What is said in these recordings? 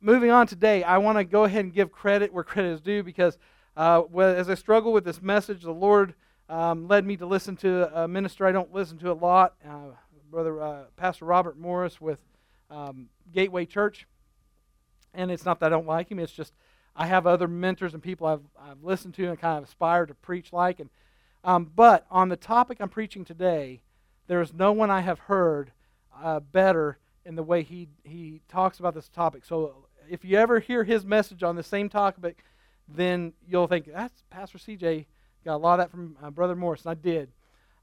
moving on today, I want to go ahead and give credit where credit is due because uh, as I struggle with this message, the Lord um, led me to listen to a minister I don't listen to a lot, uh, Brother uh, Pastor Robert Morris with um, Gateway Church. And it's not that I don't like him, it's just I have other mentors and people I've, I've listened to and kind of aspire to preach like. And, um, but on the topic I'm preaching today, there is no one I have heard uh, better in the way he, he talks about this topic. So if you ever hear his message on the same topic, then you'll think, that's Pastor CJ got a lot of that from uh, Brother Morris. And I did.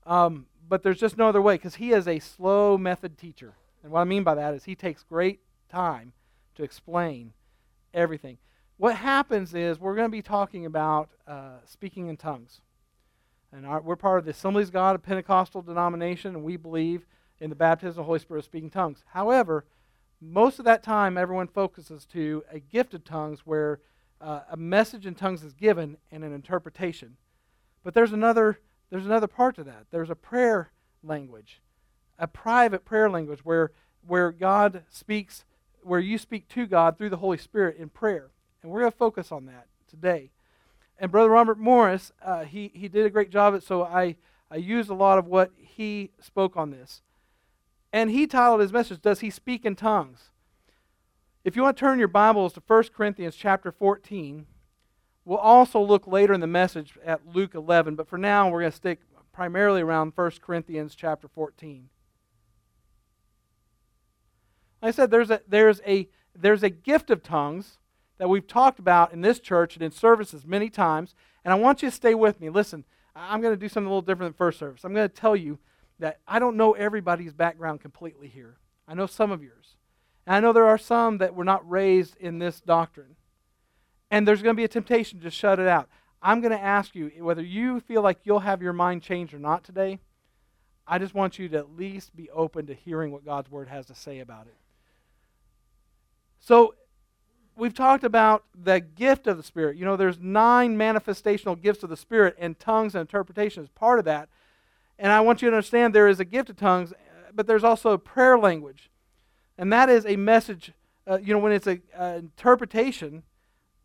Um, but there's just no other way because he is a slow method teacher. And what I mean by that is he takes great time to explain everything. What happens is we're going to be talking about uh, speaking in tongues. And our, we're part of the Assemblies God, a Pentecostal denomination, and we believe in the baptism of the Holy Spirit of speaking tongues. However, most of that time, everyone focuses to a gift of tongues where uh, a message in tongues is given and an interpretation. But there's another, there's another part to that. There's a prayer language, a private prayer language where, where God speaks, where you speak to God through the Holy Spirit in prayer. And we're going to focus on that today. And Brother Robert Morris, uh, he, he did a great job at it, so I, I used a lot of what he spoke on this. And he titled his message, Does He Speak in Tongues? If you want to turn your Bibles to 1 Corinthians chapter 14, we'll also look later in the message at Luke 11, but for now we're going to stick primarily around 1 Corinthians chapter 14. Like I said, there's a, there's, a, there's a gift of tongues that we've talked about in this church and in services many times, and I want you to stay with me. Listen, I'm going to do something a little different than first service. I'm going to tell you that I don't know everybody's background completely here. I know some of yours. And I know there are some that were not raised in this doctrine. And there's going to be a temptation to shut it out. I'm going to ask you whether you feel like you'll have your mind changed or not today. I just want you to at least be open to hearing what God's Word has to say about it. So, we've talked about the gift of the Spirit. You know, there's nine manifestational gifts of the Spirit, and tongues and interpretation is part of that. And I want you to understand there is a gift of tongues, but there's also prayer language. And that is a message, uh, you know, when it's an interpretation,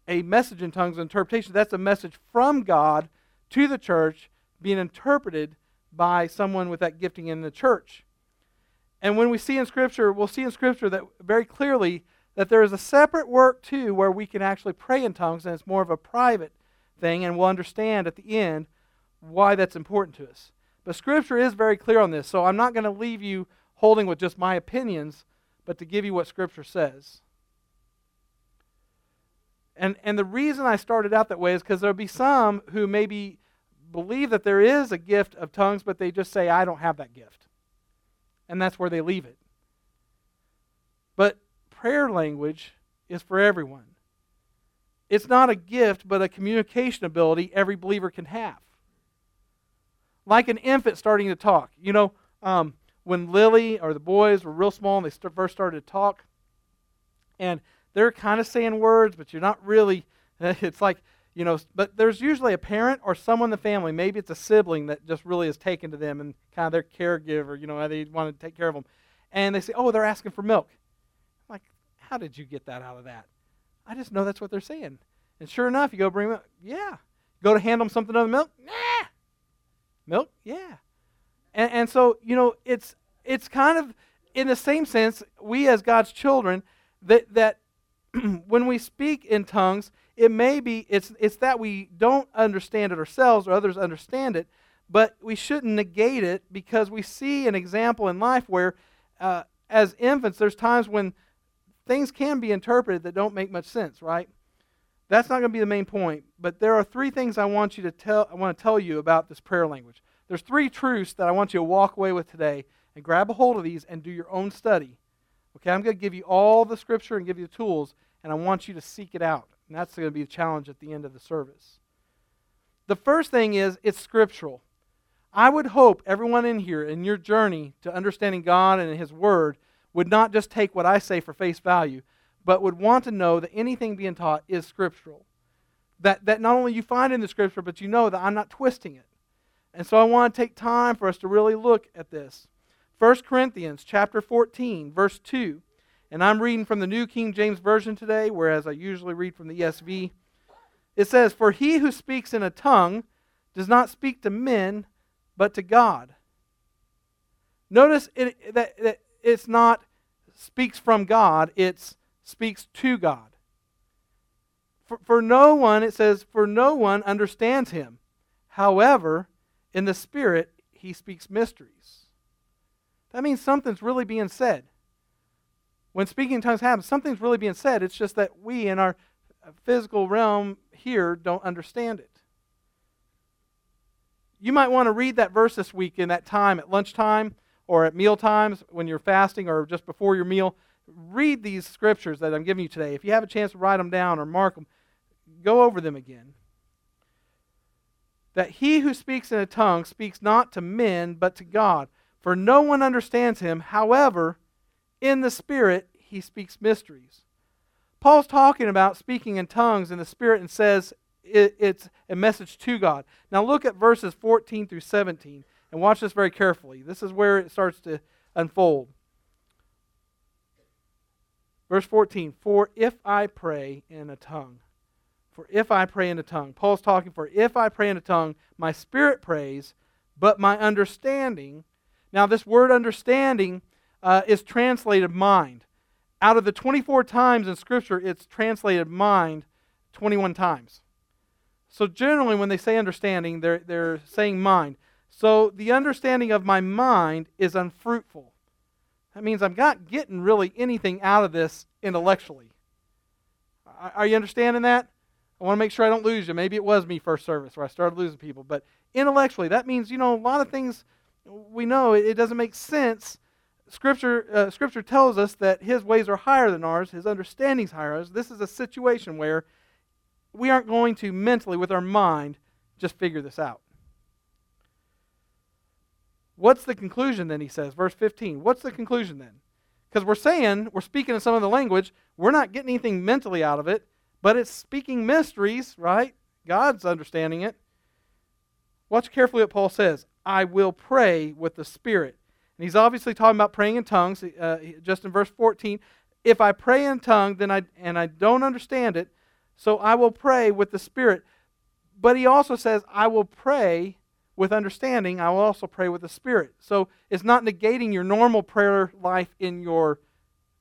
a message in tongues, interpretation, that's a message from God to the church being interpreted by someone with that gifting in the church. And when we see in Scripture, we'll see in Scripture that very clearly that there is a separate work too where we can actually pray in tongues, and it's more of a private thing, and we'll understand at the end why that's important to us. But Scripture is very clear on this, so I'm not going to leave you holding with just my opinions, but to give you what Scripture says. And, and the reason I started out that way is because there'll be some who maybe believe that there is a gift of tongues, but they just say, I don't have that gift. And that's where they leave it. But prayer language is for everyone. It's not a gift, but a communication ability every believer can have like an infant starting to talk. You know, um, when Lily or the boys were real small and they st- first started to talk, and they're kind of saying words, but you're not really. It's like, you know, but there's usually a parent or someone in the family, maybe it's a sibling that just really is taken to them and kind of their caregiver, you know, they want to take care of them. And they say, oh, they're asking for milk. I'm like, how did you get that out of that? I just know that's what they're saying. And sure enough, you go bring milk. Yeah. Go to hand them something other milk. Nah. Milk? Yeah. And, and so, you know, it's it's kind of in the same sense, we as God's children, that that when we speak in tongues, it may be it's it's that we don't understand it ourselves or others understand it, but we shouldn't negate it because we see an example in life where, uh, as infants, there's times when things can be interpreted that don't make much sense, right? That's not going to be the main point, but there are three things I want you to tell I want to tell you about this prayer language. There's three truths that I want you to walk away with today and grab a hold of these and do your own study. Okay, I'm going to give you all the scripture and give you the tools, and I want you to seek it out. And that's going to be the challenge at the end of the service. The first thing is it's scriptural. I would hope everyone in here in your journey to understanding God and His Word would not just take what I say for face value, but would want to know that anything being taught is scriptural. That, that not only you find in the scripture, but you know that I'm not twisting it. And so I want to take time for us to really look at this. 1 Corinthians chapter 14, verse 2. And I'm reading from the New King James Version today, whereas I usually read from the ESV. It says, For he who speaks in a tongue does not speak to men, but to God. Notice it, that, that it's not speaks from God, it's speaks to God. For, for no one, it says, for no one understands him. However, in the Spirit, he speaks mysteries. That means something's really being said. When speaking in tongues happens, something's really being said. It's just that we, in our physical realm here, don't understand it. You might want to read that verse this week in that time at lunchtime or at meal times when you're fasting or just before your meal. Read these scriptures that I'm giving you today. If you have a chance to write them down or mark them, go over them again. That he who speaks in a tongue speaks not to men, but to God. For no one understands him. However, in the Spirit, he speaks mysteries. Paul's talking about speaking in tongues in the Spirit and says it, it's a message to God. Now look at verses 14 through 17 and watch this very carefully. This is where it starts to unfold. Verse 14 For if I pray in a tongue, for if I pray in a tongue, Paul's talking for if I pray in a tongue, my spirit prays, but my understanding. Now, this word understanding uh, is translated mind. Out of the 24 times in Scripture, it's translated mind 21 times. So generally, when they say understanding, they're, they're saying mind. So the understanding of my mind is unfruitful. That means I'm not getting really anything out of this intellectually. Are you understanding that? I want to make sure I don't lose you. Maybe it was me first service where I started losing people. But intellectually, that means, you know, a lot of things we know it, doesn't make sense Scripture, uh, Scripture tells us that his ways are higher than ours, his understanding's higher ours. This is a situation where we aren't going to mentally, with our mind, just figure this out. What's the conclusion then, he says, verse 15? What's the conclusion then? Because we're saying, we're speaking in some of the language, we're not getting anything mentally out of it, but it's speaking mysteries, right? God's understanding it. Watch carefully what Paul says. I will pray with the Spirit and he's obviously talking about praying in tongues, uh, just in verse 14. If I pray in tongue, then I and I don't understand it, so I will pray with the Spirit. But he also says, I will pray with understanding. I will also pray with the Spirit. So it's not negating your normal prayer life in your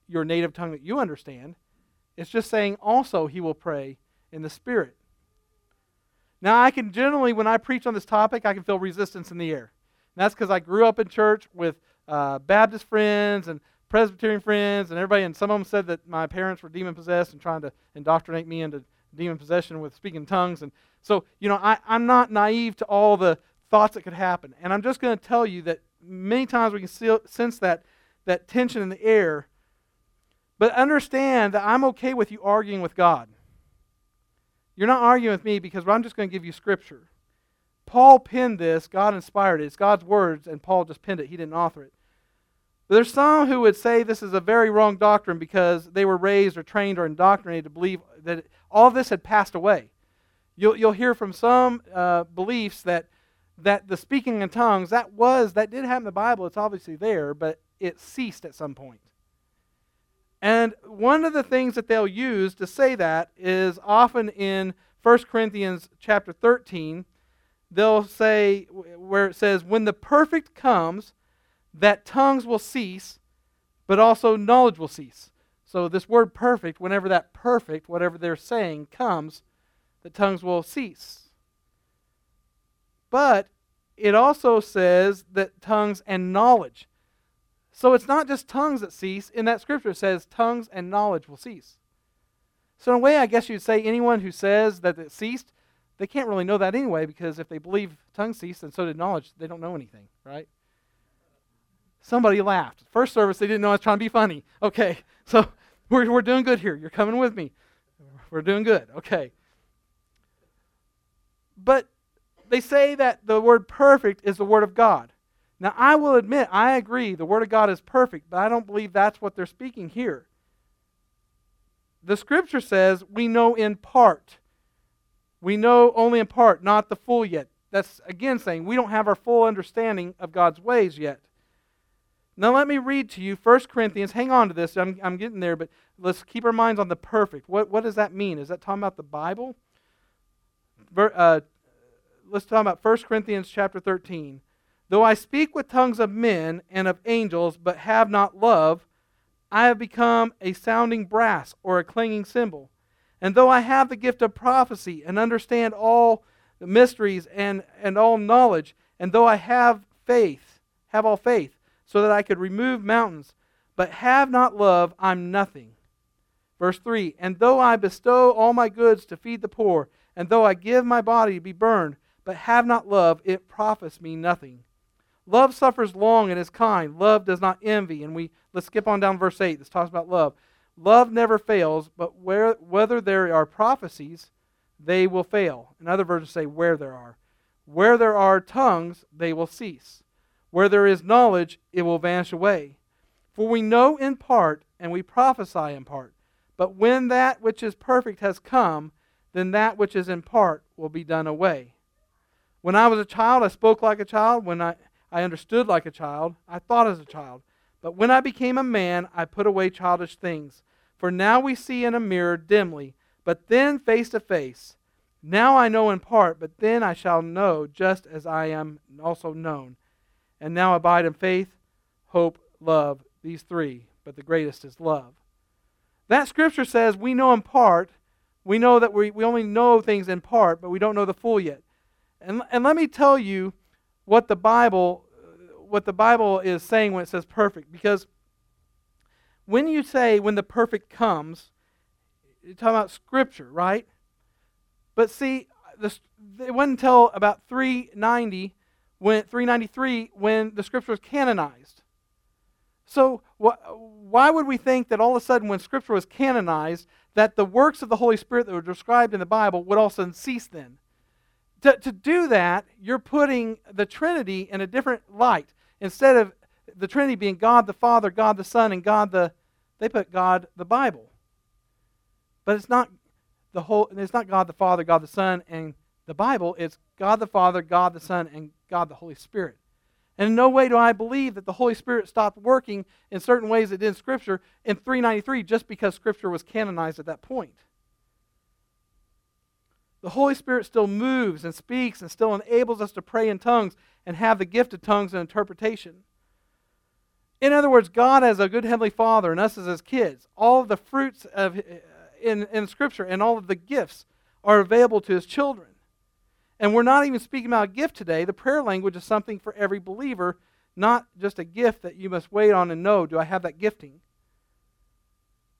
your native tongue that you understand. It's just saying also he will pray in the Spirit. Now, I can generally, when I preach on this topic, I can feel resistance in the air. And that's because I grew up in church with uh, Baptist friends and Presbyterian friends and everybody, and some of them said that my parents were demon possessed and trying to indoctrinate me into demon possession with speaking tongues. And so, you know, I, I'm not naive to all the thoughts that could happen. And I'm just going to tell you that many times we can see, sense that, that tension in the air. But understand that I'm okay with you arguing with God. You're not arguing with me because I'm just going to give you scripture. Paul penned this, God inspired it. It's God's words, and Paul just penned it. He didn't author it. But there's some who would say this is a very wrong doctrine because they were raised or trained or indoctrinated to believe that all this had passed away. You'll, you'll hear from some uh, beliefs that, that the speaking in tongues, that was, that did happen in the Bible. It's obviously there, but it ceased at some point. And one of the things that they'll use to say that is often in 1 Corinthians chapter 13, they'll say, where it says, When the perfect comes, that tongues will cease, but also knowledge will cease. So, this word perfect, whenever that perfect, whatever they're saying, comes, the tongues will cease. But it also says that tongues and knowledge. So, it's not just tongues that cease. In that scripture, it says tongues and knowledge will cease. So, in a way, I guess you'd say anyone who says that it ceased they can't really know that anyway because if they believe tongues ceased and so did knowledge, they don't know anything, right? Somebody laughed. First service, they didn't know I was trying to be funny. Okay, so we're, we're doing good here. You're coming with me. We're doing good. Okay. But they say that the word perfect is the word of God. Now, I will admit, I agree, the word of God is perfect, but I don't believe that's what they're speaking here. The scripture says we know in part. We know only in part, not the full yet. That's again saying we don't have our full understanding of God's ways yet. Now, let me read to you 1 Corinthians. Hang on to this. I'm, I'm getting there, but let's keep our minds on the perfect. What, what does that mean? Is that talking about the Bible? Uh, let's talk about 1 Corinthians chapter 13. Though I speak with tongues of men and of angels, but have not love, I have become a sounding brass or a clanging cymbal. And though I have the gift of prophecy and understand all the mysteries and, and all knowledge, and though I have faith, have all faith, so that I could remove mountains, but have not love, I'm nothing. Verse 3 And though I bestow all my goods to feed the poor, and though I give my body to be burned, but have not love, it profits me nothing. Love suffers long and is kind. Love does not envy. And we let's skip on down verse 8. This talks about love. Love never fails, but where, whether there are prophecies, they will fail. In other versions say where there are. Where there are tongues, they will cease. Where there is knowledge, it will vanish away. For we know in part, and we prophesy in part. But when that which is perfect has come, then that which is in part will be done away. When I was a child, I spoke like a child. When I, I understood like a child, I thought as a child. But when I became a man, I put away childish things. For now we see in a mirror dimly, but then face to face. Now I know in part, but then I shall know just as I am also known and now abide in faith, hope, love, these three, but the greatest is love. That scripture says we know in part. We know that we, we only know things in part, but we don't know the full yet. And, and let me tell you what the Bible what the Bible is saying when it says perfect, because when you say when the perfect comes, you're talking about Scripture, right? But see, it wasn't until about 390 when 393 when the scripture was canonized. So wh- why would we think that all of a sudden when scripture was canonized that the works of the Holy Spirit that were described in the Bible would all of a sudden cease then? To, to do that, you're putting the Trinity in a different light. Instead of the Trinity being God the Father, God the Son, and God the they put God the Bible. But it's not the whole it's not God the Father, God the Son, and the Bible, it's God the Father, God the Son, and God the Holy Spirit. And in no way do I believe that the Holy Spirit stopped working in certain ways it did in Scripture in 393 just because Scripture was canonized at that point. The Holy Spirit still moves and speaks and still enables us to pray in tongues and have the gift of tongues and interpretation. In other words, God as a good Heavenly Father and us as His kids, all of the fruits of, uh, in, in Scripture and all of the gifts are available to His children. And we're not even speaking about a gift today. The prayer language is something for every believer, not just a gift that you must wait on and know, do I have that gifting?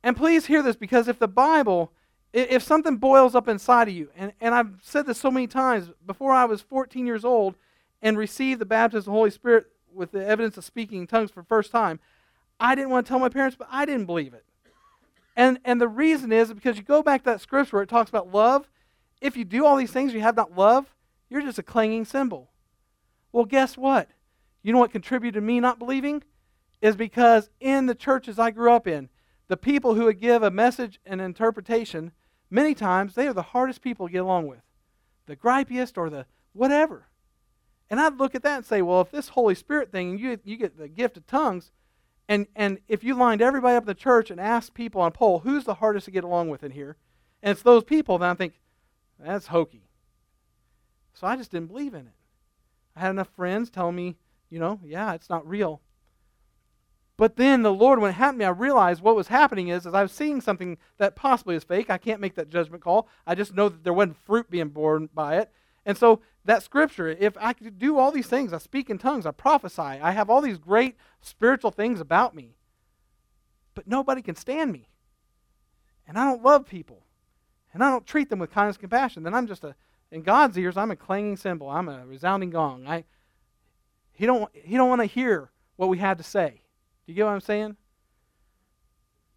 And please hear this because if the Bible, if something boils up inside of you, and, and I've said this so many times, before I was 14 years old and received the baptism of the Holy Spirit with the evidence of speaking in tongues for the first time, I didn't want to tell my parents, but I didn't believe it. And, and the reason is because you go back to that scripture where it talks about love, if you do all these things you have not love, you're just a clanging cymbal. Well, guess what? You know what contributed to me not believing? Is because in the churches I grew up in, the people who would give a message and interpretation, many times they are the hardest people to get along with. The gripiest or the whatever. And I'd look at that and say, well, if this Holy Spirit thing, you, you get the gift of tongues, and, and if you lined everybody up in the church and asked people on a poll, who's the hardest to get along with in here? And it's those people, then I think, that's hokey. So I just didn't believe in it. I had enough friends telling me, you know, yeah, it's not real. But then the Lord, when it happened to me, I realized what was happening is, as I was seeing something that possibly is fake. I can't make that judgment call. I just know that there wasn't fruit being born by it. And so that scripture, if I could do all these things, I speak in tongues, I prophesy, I have all these great spiritual things about me, but nobody can stand me. And I don't love people and I don't treat them with kindness and compassion, then I'm just a, in God's ears, I'm a clanging cymbal. I'm a resounding gong. I, he don't, he don't want to hear what we had to say. Do you get what I'm saying?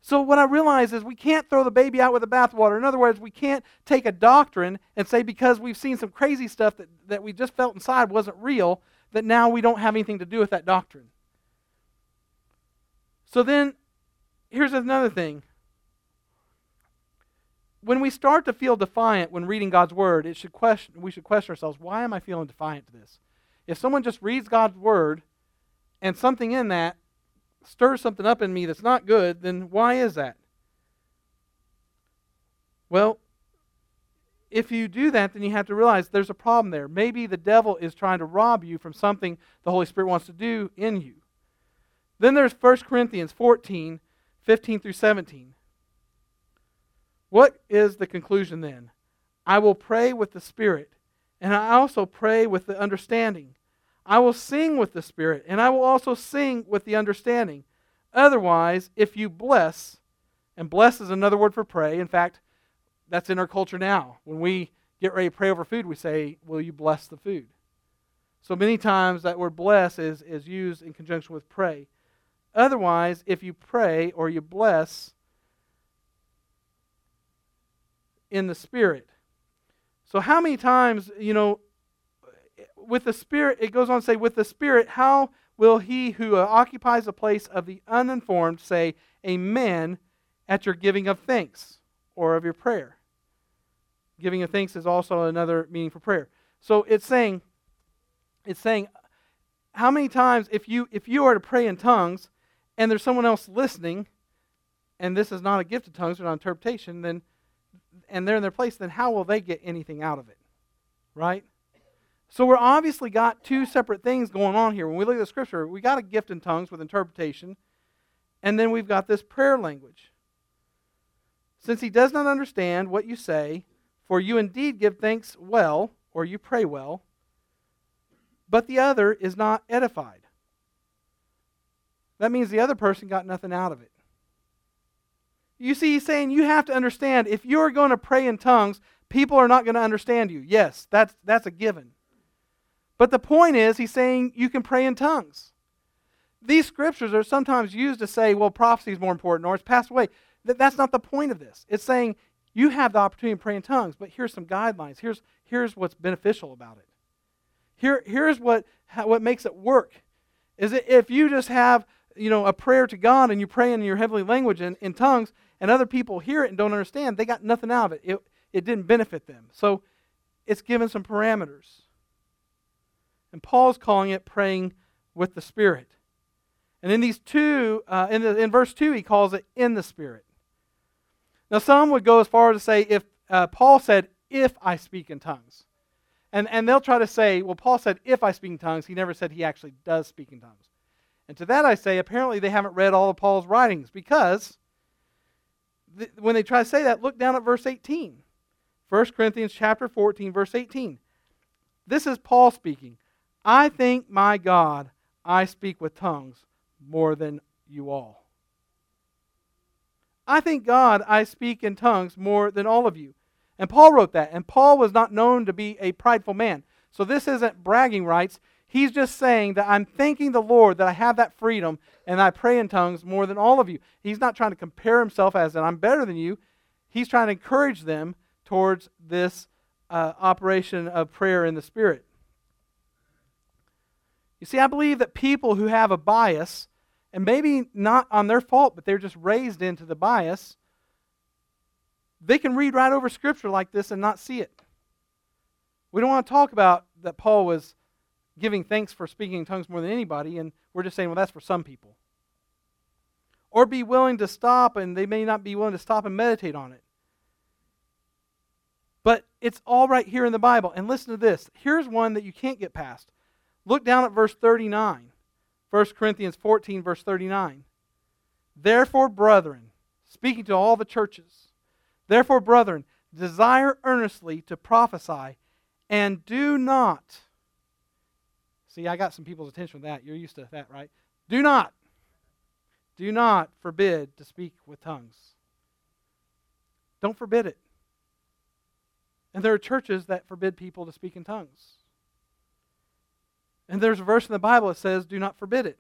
So what I realize is we can't throw the baby out with the bathwater. In other words, we can't take a doctrine and say because we've seen some crazy stuff that, that we just felt inside wasn't real, that now we don't have anything to do with that doctrine. So then, here's another thing when we start to feel defiant when reading God's word, it should question, we should question ourselves why am I feeling defiant to this? If someone just reads God's word and something in that stirs something up in me that's not good, then why is that? Well, if you do that, then you have to realize there's a problem there. Maybe the devil is trying to rob you from something the Holy Spirit wants to do in you. Then there's 1 Corinthians 14, 15 through 17. What is the conclusion then? I will pray with the Spirit, and I also pray with the understanding. I will sing with the Spirit, and I will also sing with the understanding. Otherwise, if you bless, and bless is another word for pray. In fact, that's in our culture now. When we get ready to pray over food, we say, Will you bless the food? So many times that word bless is, is used in conjunction with pray. Otherwise, if you pray or you bless in the Spirit. So, how many times, you know, with the Spirit, it goes on to say, with the Spirit, how will he who occupies the place of the uninformed say, Amen, at your giving of thanks or of your prayer? Giving of thanks is also another meaning for prayer. So it's saying, it's saying, how many times if you if you are to pray in tongues and there's someone else listening, and this is not a gift of tongues or not interpretation, then and they're in their place, then how will they get anything out of it? Right? So we're obviously got two separate things going on here. When we look at the scripture, we got a gift in tongues with interpretation, and then we've got this prayer language. Since he does not understand what you say, for you indeed give thanks well, or you pray well, but the other is not edified. That means the other person got nothing out of it. You see, he's saying you have to understand if you're going to pray in tongues, people are not going to understand you. Yes, that's, that's a given. But the point is, he's saying you can pray in tongues. These scriptures are sometimes used to say, well, prophecy is more important or it's passed away. That's not the point of this. It's saying you have the opportunity to pray in tongues, but here's some guidelines. Here's, here's what's beneficial about it. Here, here's what, what makes it work. Is it if you just have you know a prayer to God and you pray in your heavenly language in, in tongues and other people hear it and don't understand, they got nothing out of it. It, it didn't benefit them. So it's given some parameters. And Paul's calling it praying with the Spirit. And in these two, uh, in, the, in verse 2, he calls it in the Spirit. Now, some would go as far as to say, if uh, Paul said, if I speak in tongues. And, and they'll try to say, well, Paul said, if I speak in tongues. He never said he actually does speak in tongues. And to that I say, apparently they haven't read all of Paul's writings because th- when they try to say that, look down at verse 18. 1 Corinthians chapter 14, verse 18. This is Paul speaking. I thank my God I speak with tongues more than you all. I thank God I speak in tongues more than all of you. And Paul wrote that. And Paul was not known to be a prideful man. So this isn't bragging rights. He's just saying that I'm thanking the Lord that I have that freedom and I pray in tongues more than all of you. He's not trying to compare himself as that I'm better than you. He's trying to encourage them towards this uh, operation of prayer in the Spirit. You see, I believe that people who have a bias, and maybe not on their fault, but they're just raised into the bias, they can read right over Scripture like this and not see it. We don't want to talk about that Paul was giving thanks for speaking in tongues more than anybody, and we're just saying, well, that's for some people. Or be willing to stop, and they may not be willing to stop and meditate on it. But it's all right here in the Bible. And listen to this. Here's one that you can't get past. Look down at verse 39. 1 Corinthians 14, verse 39. Therefore, brethren, speaking to all the churches, therefore, brethren, desire earnestly to prophesy, and do not. See, I got some people's attention with that. You're used to that, right? Do not. Do not forbid to speak with tongues. Don't forbid it. And there are churches that forbid people to speak in tongues. And there's a verse in the Bible that says, do not forbid it.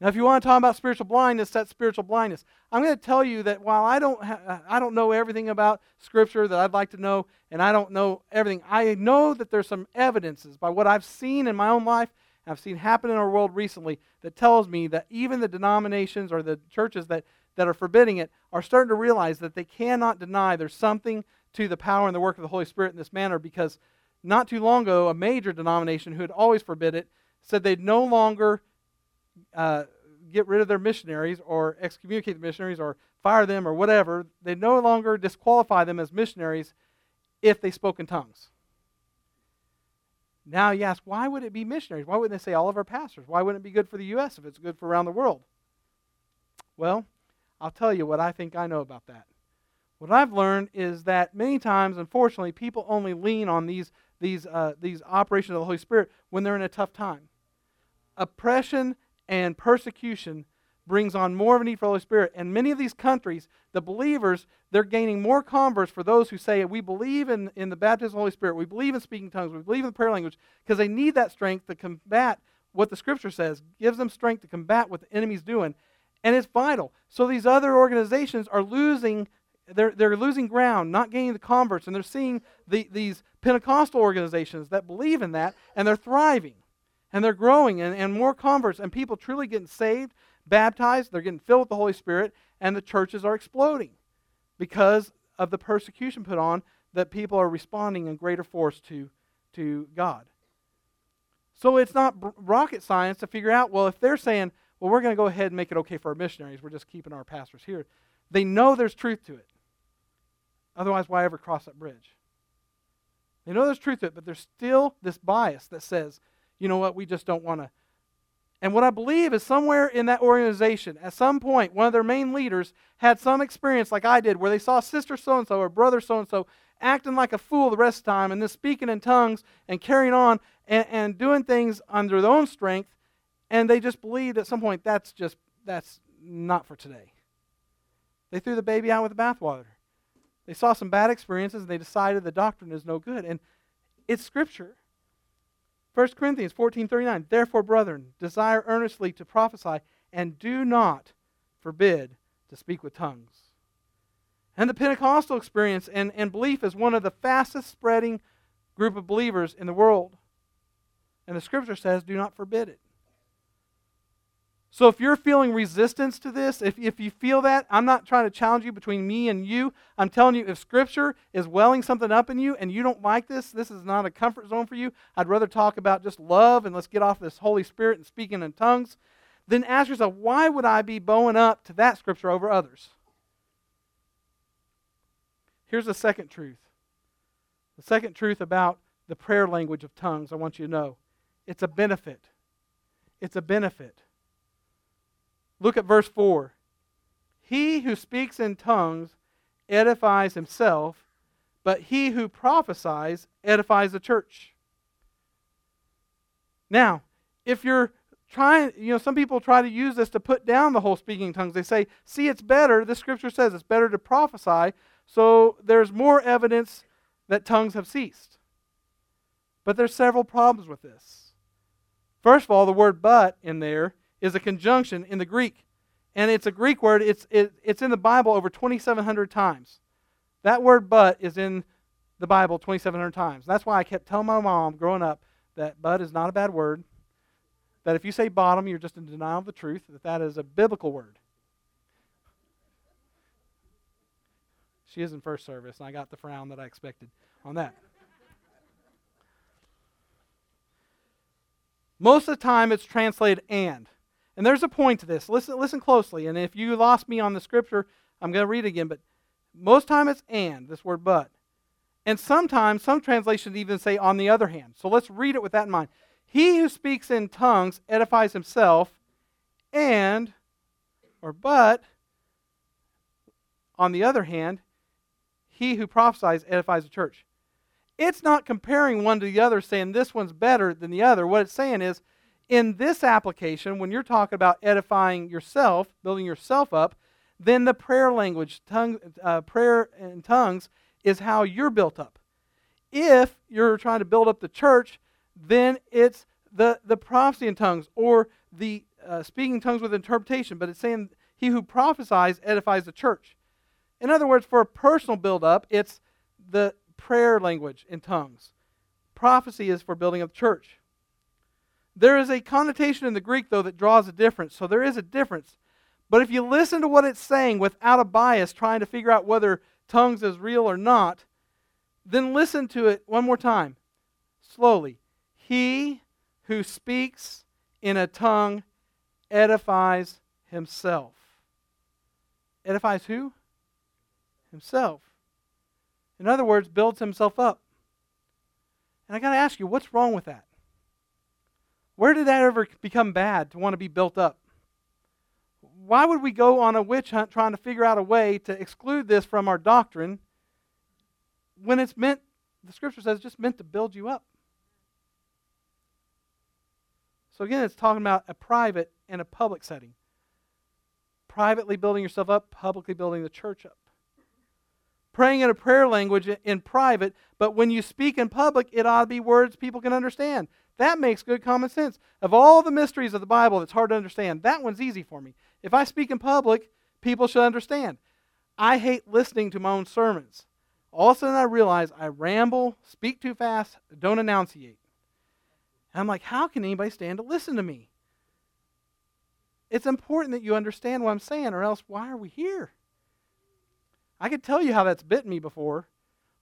Now, if you want to talk about spiritual blindness, that's spiritual blindness. I'm going to tell you that while I don't, ha- I don't know everything about Scripture that I'd like to know, and I don't know everything, I know that there's some evidences by what I've seen in my own life, and I've seen happen in our world recently, that tells me that even the denominations or the churches that, that are forbidding it are starting to realize that they cannot deny there's something to the power and the work of the Holy Spirit in this manner because not too long ago, a major denomination who had always forbid it said they'd no longer uh, get rid of their missionaries or excommunicate the missionaries or fire them or whatever. They no longer disqualify them as missionaries if they spoke in tongues. Now you ask, why would it be missionaries? Why wouldn't they say all of our pastors? Why wouldn't it be good for the U.S. if it's good for around the world? Well, I'll tell you what I think I know about that. What I've learned is that many times, unfortunately, people only lean on these, these, uh, these operations of the Holy Spirit when they're in a tough time. Oppression and persecution brings on more of a need for the Holy Spirit. And many of these countries, the believers, they're gaining more converts for those who say, We believe in, in the baptism of the Holy Spirit, we believe in speaking tongues, we believe in the prayer language, because they need that strength to combat what the Scripture says, gives them strength to combat what the enemy's doing. And it's vital. So these other organizations are losing. They're, they're losing ground, not gaining the converts, and they're seeing the, these Pentecostal organizations that believe in that, and they're thriving, and they're growing, and, and more converts, and people truly getting saved baptized, they're getting filled with the Holy Spirit, and the churches are exploding because of the persecution put on that people are responding in greater force to, to God. So it's not rocket science to figure out, well, if they're saying, well, we're going to go ahead and make it okay for our missionaries, we're just keeping our pastors here, they know there's truth to it. Otherwise, why ever cross that bridge? They know there's truth to it, but there's still this bias that says, you know what, we just don't want to and what I believe is somewhere in that organization, at some point, one of their main leaders had some experience like I did, where they saw sister so and so or brother so and so acting like a fool the rest of the time and then speaking in tongues and carrying on and, and doing things under their own strength. And they just believed at some point that's just, that's not for today. They threw the baby out with the bathwater. They saw some bad experiences and they decided the doctrine is no good. And it's scripture. 1 Corinthians 14:39 Therefore brethren desire earnestly to prophesy and do not forbid to speak with tongues. And the Pentecostal experience and, and belief is one of the fastest spreading group of believers in the world. And the scripture says do not forbid it. So if you're feeling resistance to this, if, if you feel that, I'm not trying to challenge you between me and you. I'm telling you, if Scripture is welling something up in you and you don't like this, this is not a comfort zone for you. I'd rather talk about just love and let's get off this Holy Spirit and speaking in tongues. Then ask yourself, why would I be bowing up to that Scripture over others? Here's the second truth. The second truth about the prayer language of tongues, I want you to know it's a benefit. It's a benefit. Look at verse 4. He who speaks in tongues edifies himself, but he who prophesies edifies the church. Now, if you're trying, you know, some people try to use this to put down the whole speaking tongues. They say, see, it's better, the scripture says it's better to prophesy, so there's more evidence that tongues have ceased. But there's several problems with this. First of all, the word but in there is a conjunction in the Greek. And it's a Greek word, it's, it, it's in the Bible over 2,700 times. That word but is in the Bible 2,700 times. That's why I kept telling my mom growing up that but is not a bad word. That if you say bottom, you're just in denial of the truth, that that is a biblical word. She is in first service, and I got the frown that I expected on that. Most of the time, it's translated and. And there's a point to this. Listen, listen closely. And if you lost me on the scripture, I'm going to read again. But most time it's and, this word but. And sometimes some translations even say on the other hand. So let's read it with that in mind. He who speaks in tongues edifies himself, and, or but, on the other hand, he who prophesies edifies the church. It's not comparing one to the other, saying this one's better than the other. What it's saying is, in this application, when you're talking about edifying yourself, building yourself up, then the prayer language, tongue, uh, prayer in tongues, is how you're built up. If you're trying to build up the church, then it's the, the prophecy in tongues or the uh, speaking tongues with interpretation, but it's saying he who prophesies edifies the church. In other words, for a personal build up, it's the prayer language in tongues. Prophecy is for building up the church. There is a connotation in the Greek, though, that draws a difference. So there is a difference. But if you listen to what it's saying without a bias, trying to figure out whether tongues is real or not, then listen to it one more time, slowly. He who speaks in a tongue edifies himself. Edifies who? Himself. In other words, builds himself up. And I got to ask you, what's wrong with that? Where did that ever become bad to want to be built up? Why would we go on a witch hunt trying to figure out a way to exclude this from our doctrine when it's meant, the scripture says, just meant to build you up? So again, it's talking about a private and a public setting. Privately building yourself up, publicly building the church up praying in a prayer language in private, but when you speak in public, it ought to be words people can understand. That makes good common sense. Of all the mysteries of the Bible that's hard to understand, that one's easy for me. If I speak in public, people should understand. I hate listening to my own sermons. All of a sudden, I realize I ramble, speak too fast, don't enunciate. And I'm like, how can anybody stand to listen to me? It's important that you understand what I'm saying, or else why are we here? I could tell you how that's bitten me before.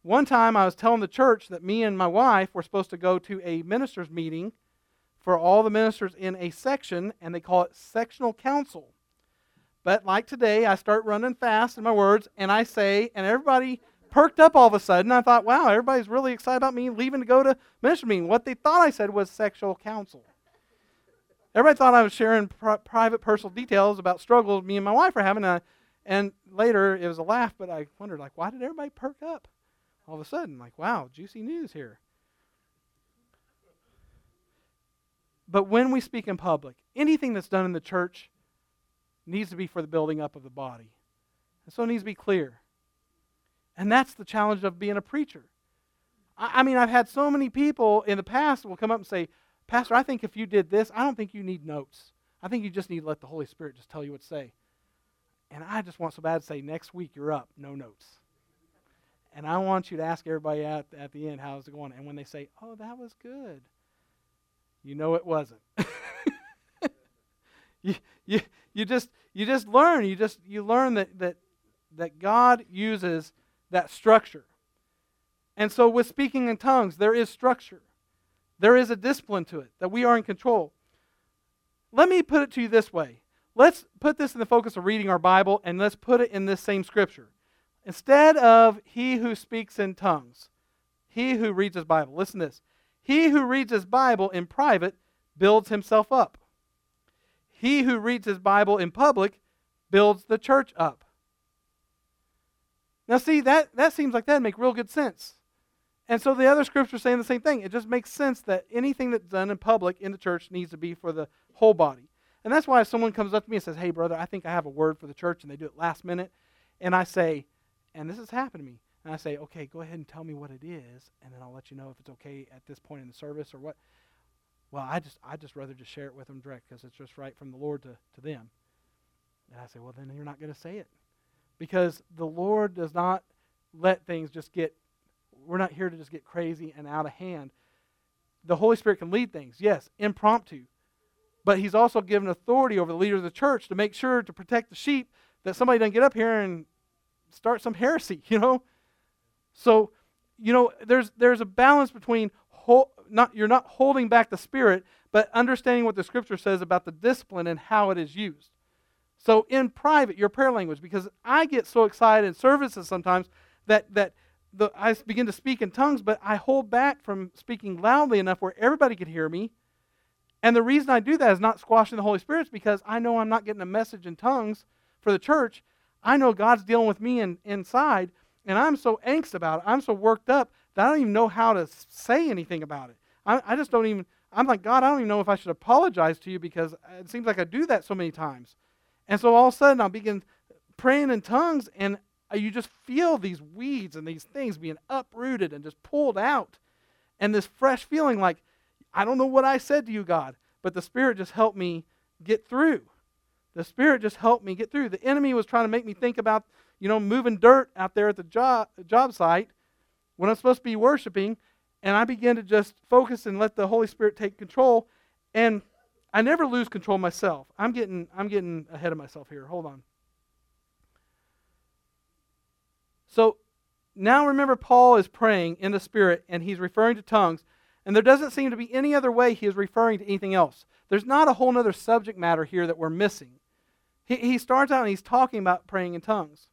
One time I was telling the church that me and my wife were supposed to go to a ministers' meeting for all the ministers in a section, and they call it sectional council. But like today, I start running fast in my words, and I say, and everybody perked up all of a sudden. I thought, wow, everybody's really excited about me leaving to go to minister meeting. What they thought I said was sexual counsel. Everybody thought I was sharing pr- private, personal details about struggles me and my wife are having. And later it was a laugh, but I wondered, like, why did everybody perk up all of a sudden? Like, wow, juicy news here. But when we speak in public, anything that's done in the church needs to be for the building up of the body. And so it needs to be clear. And that's the challenge of being a preacher. I, I mean, I've had so many people in the past will come up and say, Pastor, I think if you did this, I don't think you need notes. I think you just need to let the Holy Spirit just tell you what to say. And I just want so bad to say, next week you're up, no notes. And I want you to ask everybody at, at the end, how's it going? And when they say, oh, that was good, you know it wasn't. you, you, you, just, you just learn. You just you learn that, that, that God uses that structure. And so with speaking in tongues, there is structure. There is a discipline to it, that we are in control. Let me put it to you this way let's put this in the focus of reading our Bible and let's put it in this same scripture. Instead of he who speaks in tongues, he who reads his Bible, listen to this. He who reads his Bible in private builds himself up. He who reads his Bible in public builds the church up. Now, see, that, that seems like that'd make real good sense. And so the other scriptures saying the same thing. It just makes sense that anything that's done in public in the church needs to be for the whole body. And that's why if someone comes up to me and says, Hey, brother, I think I have a word for the church, and they do it last minute, and I say, and this has happened to me, and I say, Okay, go ahead and tell me what it is, and then I'll let you know if it's okay at this point in the service or what. Well, I just I just rather just share it with them direct because it's just right from the Lord to, to them. And I say, Well, then you're not going to say it. Because the Lord does not let things just get, we're not here to just get crazy and out of hand. The Holy Spirit can lead things, yes, impromptu but he's also given authority over the leader of the church to make sure to protect the sheep that somebody doesn't get up here and start some heresy, you know? So, you know, there's there's a balance between not you're not holding back the spirit, but understanding what the scripture says about the discipline and how it is used. So in private, your prayer language, because I get so excited in services sometimes that that the, I begin to speak in tongues, but I hold back from speaking loudly enough where everybody could hear me and the reason I do that is not squashing the Holy Spirit, because I know I'm not getting a message in tongues for the church. I know God's dealing with me in, inside, and I'm so angst about it. I'm so worked up that I don't even know how to say anything about it. I, I just don't even, I'm like, God, I don't even know if I should apologize to you because uh, it seems like I do that so many times. And so all of a sudden I'll begin praying in tongues, and uh, you just feel these weeds and these things being uprooted and just pulled out. And this fresh feeling like, I don't know what I said to you, God, but the Spirit just helped me get through. The Spirit just helped me get through. The enemy was trying to make me think about, you know, moving dirt out there at the job, job site when I'm supposed to be worshiping. And I began to just focus and let the Holy Spirit take control. And I never lose control myself. I'm getting, I'm getting ahead of myself here. Hold on. So now remember, Paul is praying in the Spirit and he's referring to tongues. And there doesn't seem to be any other way he is referring to anything else. There's not a whole other subject matter here that we're missing. He, he starts out and he's talking about praying in tongues.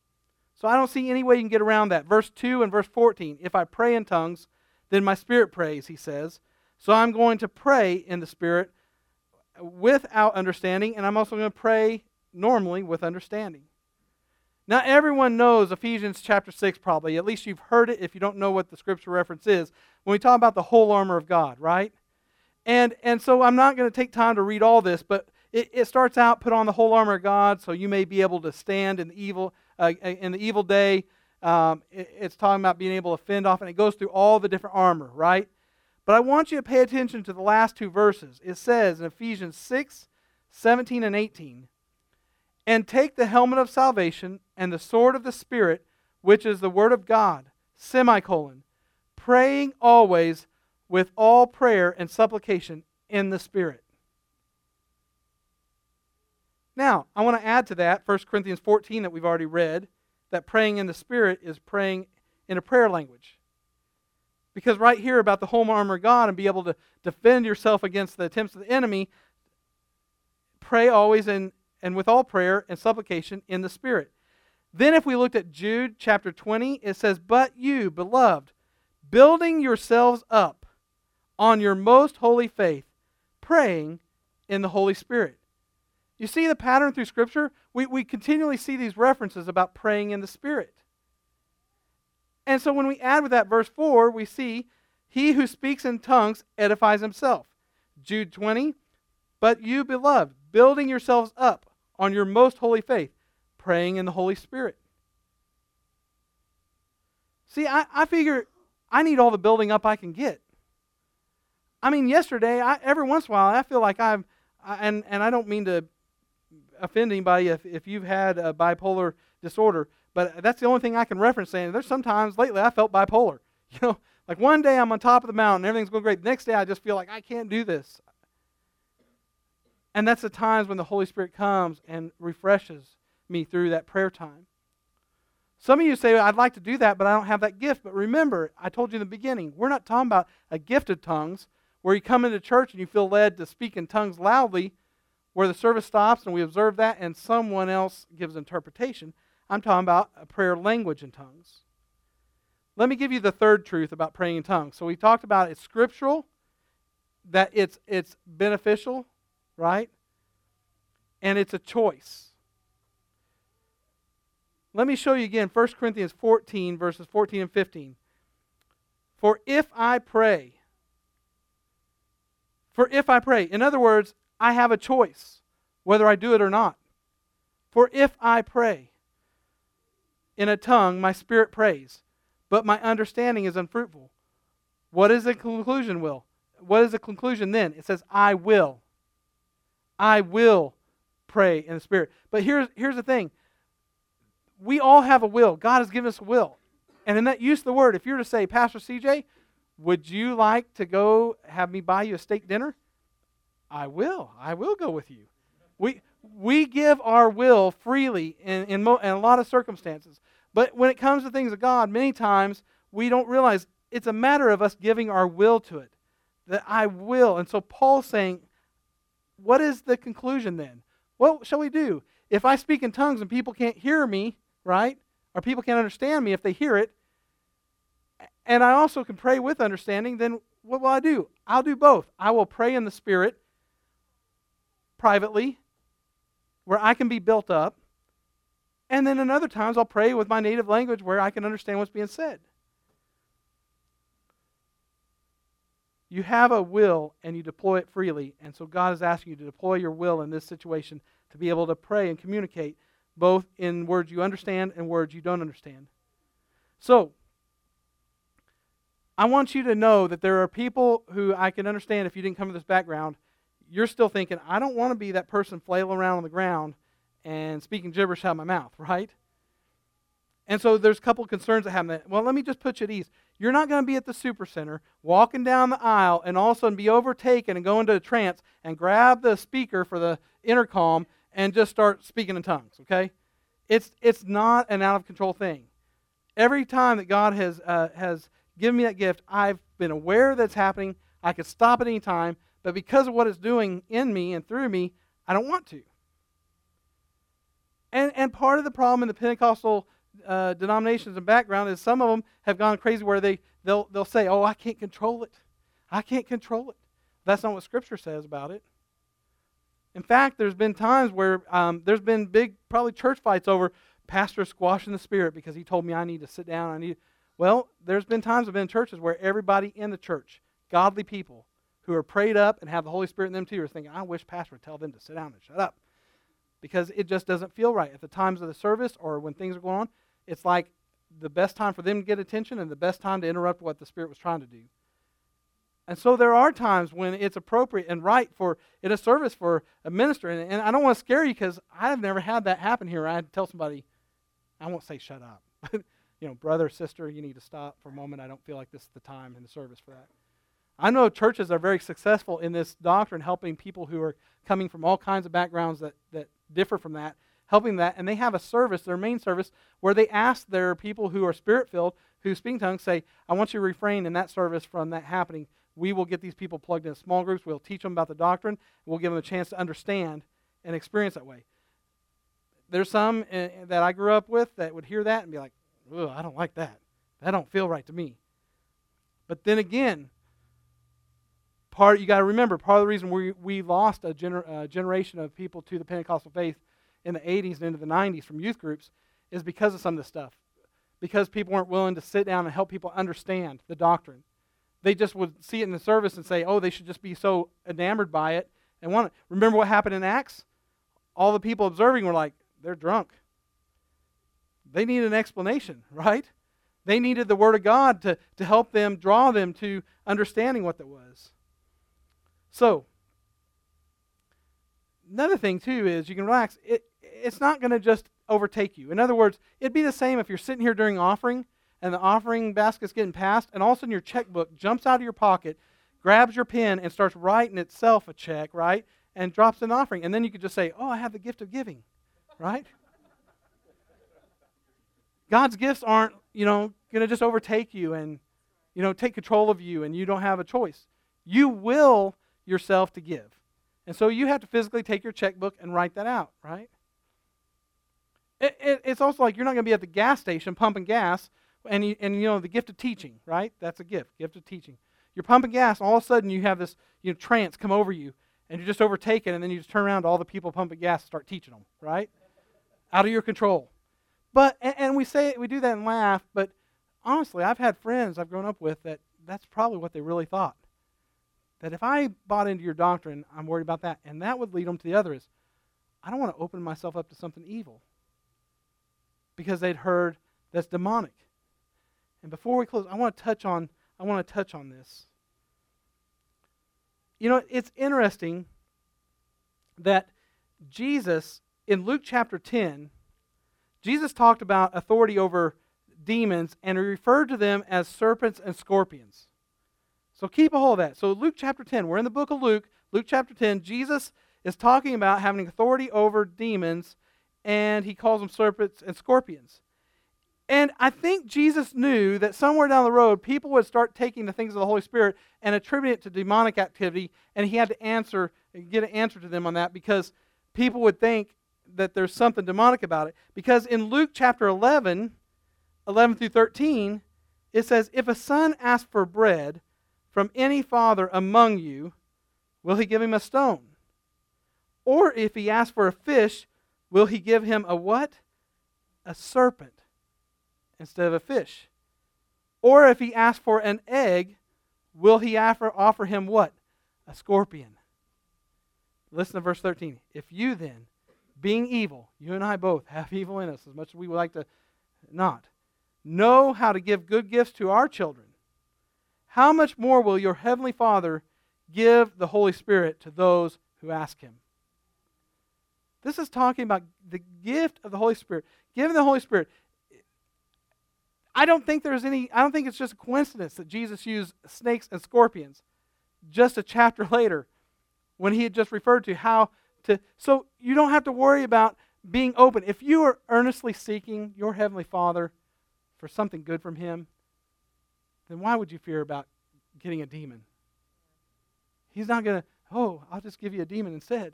So I don't see any way you can get around that. Verse 2 and verse 14. If I pray in tongues, then my spirit prays, he says. So I'm going to pray in the spirit without understanding, and I'm also going to pray normally with understanding. Now, everyone knows Ephesians chapter 6, probably. At least you've heard it if you don't know what the scripture reference is. When we talk about the whole armor of God, right? And, and so I'm not going to take time to read all this, but it, it, starts out put on the whole armor of God so you may be able to stand in the evil, uh, in the evil day. Um, it, it's talking about being able to fend off, and it goes through all the different armor, right? But I want you to pay attention to the last two verses. It says in Ephesians 6 17 and 18, and take the helmet of salvation and the sword of the Spirit, which is the Word of God, semicolon, praying always with all prayer and supplication in the Spirit. Now, I want to add to that 1 Corinthians 14 that we've already read, that praying in the Spirit is praying in a prayer language. Because right here about the whole armor of God and be able to defend yourself against the attempts of the enemy, pray always in, and with all prayer and supplication in the Spirit. Then, if we looked at Jude chapter 20, it says, But you, beloved, building yourselves up on your most holy faith, praying in the Holy Spirit. You see the pattern through Scripture? We, we continually see these references about praying in the Spirit. And so when we add with that verse 4, we see, He who speaks in tongues edifies himself. Jude 20, but you, beloved, building yourselves up on your most holy faith, praying in the Holy Spirit. See, I, I figure I need all the building up I can get. I mean, yesterday, I, every once in a while, I feel like I'm, and, and I don't mean to offend anybody if, if you've had a bipolar disorder, but that's the only thing I can reference saying. There's sometimes lately I felt bipolar. You know, like one day I'm on top of the mountain, everything's going great. The next day I just feel like I can't do this. And that's the times when the Holy Spirit comes and refreshes me through that prayer time. Some of you say, I'd like to do that, but I don't have that gift. But remember, I told you in the beginning, we're not talking about a gift of tongues where you come into church and you feel led to speak in tongues loudly, where the service stops and we observe that and someone else gives interpretation. I'm talking about a prayer language in tongues. Let me give you the third truth about praying in tongues. So we talked about it's scriptural, that it's it's beneficial, right? And it's a choice. Let me show you again 1 Corinthians 14, verses 14 and 15. For if I pray, for if I pray, in other words, I have a choice whether I do it or not. For if I pray, in a tongue, my spirit prays, but my understanding is unfruitful. What is the conclusion, Will? What is the conclusion then? It says, I will. I will pray in the Spirit. But here's, here's the thing we all have a will. God has given us a will. And in that use of the word, if you were to say, Pastor CJ, would you like to go have me buy you a steak dinner? I will. I will go with you. We, we give our will freely in, in, mo- in a lot of circumstances. But when it comes to things of God, many times we don't realize it's a matter of us giving our will to it. That I will. And so Paul's saying, what is the conclusion then? What shall we do? If I speak in tongues and people can't hear me, right? Or people can't understand me if they hear it, and I also can pray with understanding, then what will I do? I'll do both. I will pray in the Spirit privately, where I can be built up. And then in other times, I'll pray with my native language where I can understand what's being said. You have a will and you deploy it freely. And so God is asking you to deploy your will in this situation to be able to pray and communicate both in words you understand and words you don't understand. So, I want you to know that there are people who I can understand if you didn't come from this background you're still thinking, I don't want to be that person flailing around on the ground and speaking gibberish out of my mouth, right? And so there's a couple concerns that happen. That, Well, let me just put you at ease. You're not going to be at the super center walking down the aisle and all of a sudden be overtaken and go into a trance and grab the speaker for the intercom and just start speaking in tongues, okay? It's, it's not an out of control thing. Every time that God has, uh, has given me that gift, I've been aware that's happening. I could stop at any time, but because of what it's doing in me and through me, I don't want to. And, and part of the problem in the Pentecostal uh, denominations and background is some of them have gone crazy where they, they'll, they'll say, oh, I can't control it. I can't control it. That's not what Scripture says about it. In fact, there's been times where um, there's been big, probably church fights over pastor squashing the spirit because he told me I need to sit down. I need. Well, there's been times I've been in churches where everybody in the church, godly people who are prayed up and have the Holy Spirit in them too, are thinking, I wish pastor would tell them to sit down and shut up because it just doesn't feel right at the times of the service or when things are going on. It's like the best time for them to get attention and the best time to interrupt what the Spirit was trying to do. And so there are times when it's appropriate and right for in a service for a minister. And, and I don't want to scare you because I've never had that happen here. I had to tell somebody, I won't say shut up. you know, brother, sister, you need to stop for a moment. I don't feel like this is the time in the service for that. I know churches are very successful in this doctrine, helping people who are coming from all kinds of backgrounds that, that differ from that, helping that. And they have a service, their main service, where they ask their people who are spirit filled, who speak tongues, say, I want you to refrain in that service from that happening we will get these people plugged in small groups. We'll teach them about the doctrine. We'll give them a chance to understand and experience that way. There's some uh, that I grew up with that would hear that and be like, I don't like that. That don't feel right to me. But then again, part you got to remember part of the reason we, we lost a gener, uh, generation of people to the Pentecostal faith in the 80s and into the 90s from youth groups is because of some of this stuff. Because people weren't willing to sit down and help people understand the doctrine they just would see it in the service and say, oh, they should just be so enamored by it and want it. Remember what happened in Acts? All the people observing were like, they're drunk. They need an explanation, right? They needed the Word of God to, to help them, draw them to understanding what that was. So, another thing, too, is you can relax. It, it's not going to just overtake you. In other words, it'd be the same if you're sitting here during offering and the offering basket's getting passed, and all of a sudden your checkbook jumps out of your pocket, grabs your pen, and starts writing itself a check, right? And drops an offering. And then you could just say, Oh, I have the gift of giving, right? God's gifts aren't, you know, going to just overtake you and, you know, take control of you and you don't have a choice. You will yourself to give. And so you have to physically take your checkbook and write that out, right? It, it, it's also like you're not going to be at the gas station pumping gas and you, and you know the gift of teaching, right? That's a gift, gift of teaching. You're pumping gas, all of a sudden you have this you know trance come over you, and you're just overtaken, and then you just turn around to all the people pumping gas and start teaching them, right? Out of your control. But and, and we say we do that and laugh, but honestly, I've had friends I've grown up with that that's probably what they really thought. That if I bought into your doctrine, I'm worried about that, and that would lead them to the other is, I don't want to open myself up to something evil. Because they'd heard that's demonic. And before we close, I want to touch on I want to touch on this. You know, it's interesting that Jesus in Luke chapter 10, Jesus talked about authority over demons and he referred to them as serpents and scorpions. So keep a hold of that. So Luke chapter 10, we're in the book of Luke, Luke chapter 10, Jesus is talking about having authority over demons and he calls them serpents and scorpions. And I think Jesus knew that somewhere down the road, people would start taking the things of the Holy Spirit and attribute it to demonic activity, and he had to answer, and get an answer to them on that because people would think that there's something demonic about it. Because in Luke chapter 11, 11 through 13, it says, If a son asks for bread from any father among you, will he give him a stone? Or if he asks for a fish, will he give him a what? A serpent instead of a fish? Or if he asks for an egg, will he offer, offer him what? A scorpion. Listen to verse 13. If you then, being evil, you and I both have evil in us as much as we would like to not, know how to give good gifts to our children, how much more will your heavenly Father give the Holy Spirit to those who ask him? This is talking about the gift of the Holy Spirit. Giving the Holy Spirit. I don't think there's any, I don't think it's just a coincidence that Jesus used snakes and scorpions just a chapter later when he had just referred to how to. So you don't have to worry about being open. If you are earnestly seeking your Heavenly Father for something good from Him, then why would you fear about getting a demon? He's not going to, oh, I'll just give you a demon instead.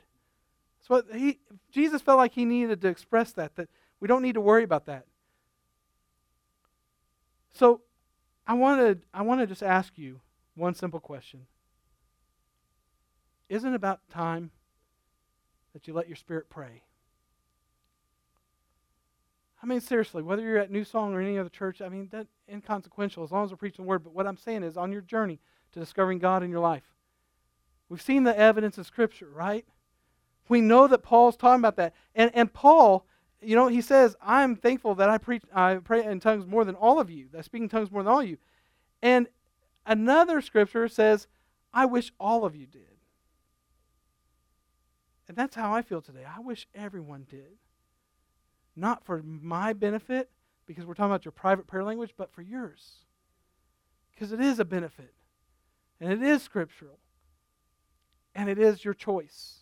What he, Jesus felt like he needed to express that, that we don't need to worry about that. So I want to I want to just ask you one simple question. Isn't it about time that you let your spirit pray? I mean, seriously, whether you're at New Song or any other church, I mean, that inconsequential as long as we're preaching the word. But what I'm saying is, on your journey to discovering God in your life, we've seen the evidence of Scripture, right? We know that Paul's talking about that, and and Paul, you know, he says, "I'm thankful that I preach, I pray in tongues more than all of you. That I speak in tongues more than all of you." And another scripture says, "I wish all of you did." And that's how I feel today. I wish everyone did not for my benefit, because we're talking about your private prayer language, but for yours. Because it is a benefit, and it is scriptural, and it is your choice.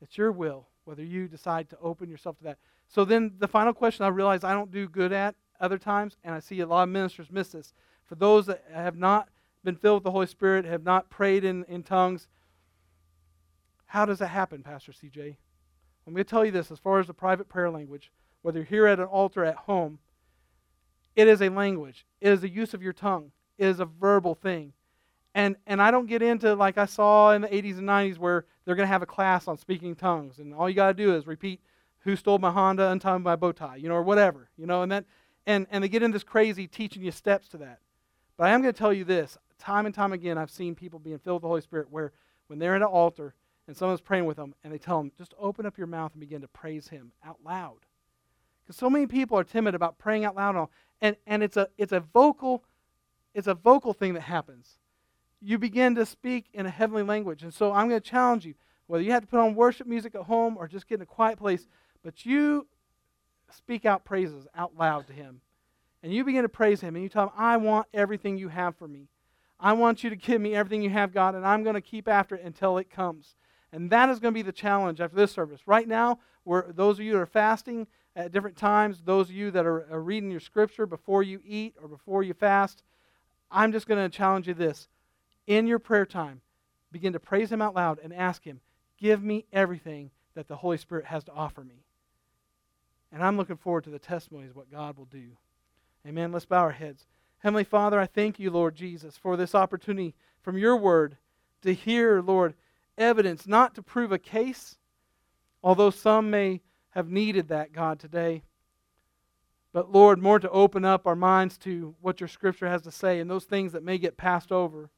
It's your will whether you decide to open yourself to that. So then the final question I realize I don't do good at other times, and I see a lot of ministers miss this. For those that have not been filled with the Holy Spirit, have not prayed in, in tongues, how does that happen, Pastor CJ? I'm going to tell you this as far as the private prayer language whether you're here at an altar at home, it is a language. It is a use of your tongue. It is a verbal thing. And, and I don't get into like I saw in the 80s and 90s where they're going to have a class on speaking tongues. And all you got to do is repeat, who stole my Honda, untie my bow tie, you know, or whatever. You know, and, that, and, and they get in this crazy teaching you steps to that. But I am going to tell you this. Time and time again, I've seen people being filled with the Holy Spirit where when they're at an altar and someone's praying with them and they tell them, just open up your mouth and begin to praise Him out loud. Because so many people are timid about praying out loud, and, and, it's, a, it's, a vocal, it's a vocal thing that happens. You begin to speak in a heavenly language. And so I'm going to challenge you, whether you have to put on worship music at home or just get in a quiet place, but you speak out praises out loud to Him. And you begin to praise Him, and you tell Him, I want everything you have for me. I want you to give me everything you have, God, and I'm going to keep after it until it comes. And that is going to be the challenge after this service. Right now, we're, those of you that are fasting, at different times. Those of you that are, reading your scripture before you eat or before you fast, I'm just going to challenge you this. In your prayer time, begin to praise Him out loud and ask Him, Give me everything that the Holy Spirit has to offer me. And I'm looking forward to the testimonies of what God will do. Amen. Let's bow our heads. Heavenly Father, I thank you, Lord Jesus, for this opportunity from your word to hear, Lord, evidence, not to prove a case, although some may have needed that, God, today. But Lord, more to open up our minds to what your scripture has to say and those things that may get passed over.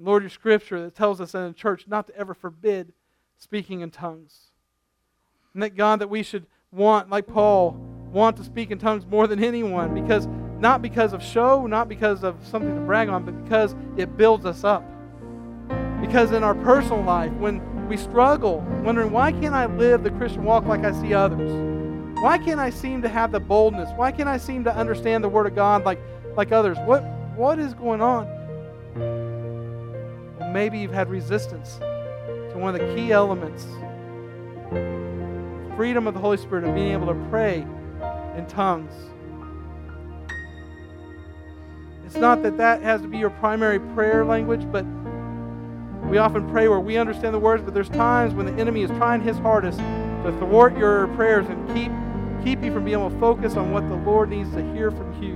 Lord, your scripture that tells us in the church not to ever forbid speaking in tongues. And that God, that we should want, like Paul, want to speak in tongues more than anyone because not because of show, not because of something to brag on, but because it builds us up. Because in our personal life, when we struggle, wondering, why can't I live the Christian walk like I see others? Why can't I seem to have the boldness? Why can't I seem to understand the Word of God like, like others? What, what is going on? Well, maybe you've had resistance to one of the key elements freedom of the Holy Spirit and being able to pray in tongues. It's not that that has to be your primary prayer language, but we often pray where we understand the words, but there's times when the enemy is trying his hardest to thwart your prayers and keep, keep you from being able to focus on what the Lord needs to hear from you.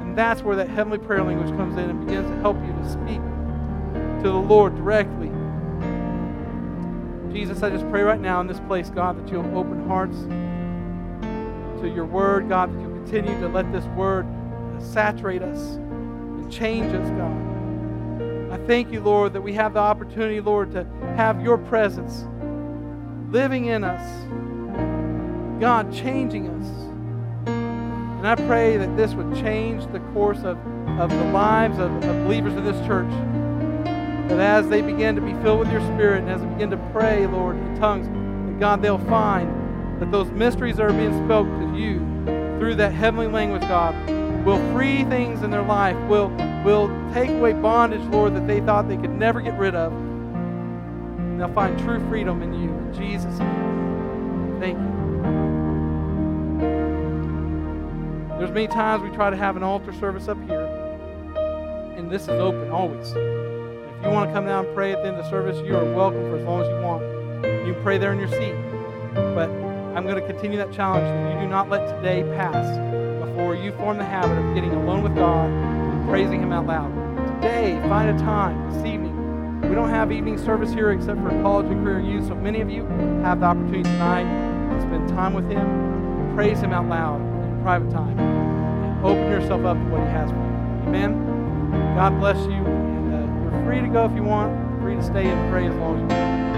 And that's where that heavenly prayer language comes in and begins to help you to speak to the Lord directly. Jesus, I just pray right now in this place, God, that you'll open hearts to your word, God, that you'll continue to let this word saturate us and change us, God. I thank you, Lord, that we have the opportunity, Lord, to have your presence living in us. God, changing us. And I pray that this would change the course of, of the lives of, of believers in this church. That as they begin to be filled with your Spirit and as they begin to pray, Lord, in tongues, that God, they'll find that those mysteries that are being spoken to you through that heavenly language, God, will free things in their life, will, will take away bondage, Lord, that they thought they could never get rid of. And they'll find true freedom in you. In Jesus' name. Thank you. There's many times we try to have an altar service up here. and this is open always. If you want to come down and pray at the end of the service, you are welcome for as long as you want. You can pray there in your seat. But I'm going to continue that challenge that you do not let today pass before you form the habit of getting alone with God praising Him out loud. Today, find a time this evening. We don't have evening service here except for college and career youth, so many of you have the opportunity tonight to spend time with Him, praise Him out loud in private time, and open yourself up to what He has for you. Amen. God bless you, and uh, you're free to go if you want, free to stay and pray as long as you want.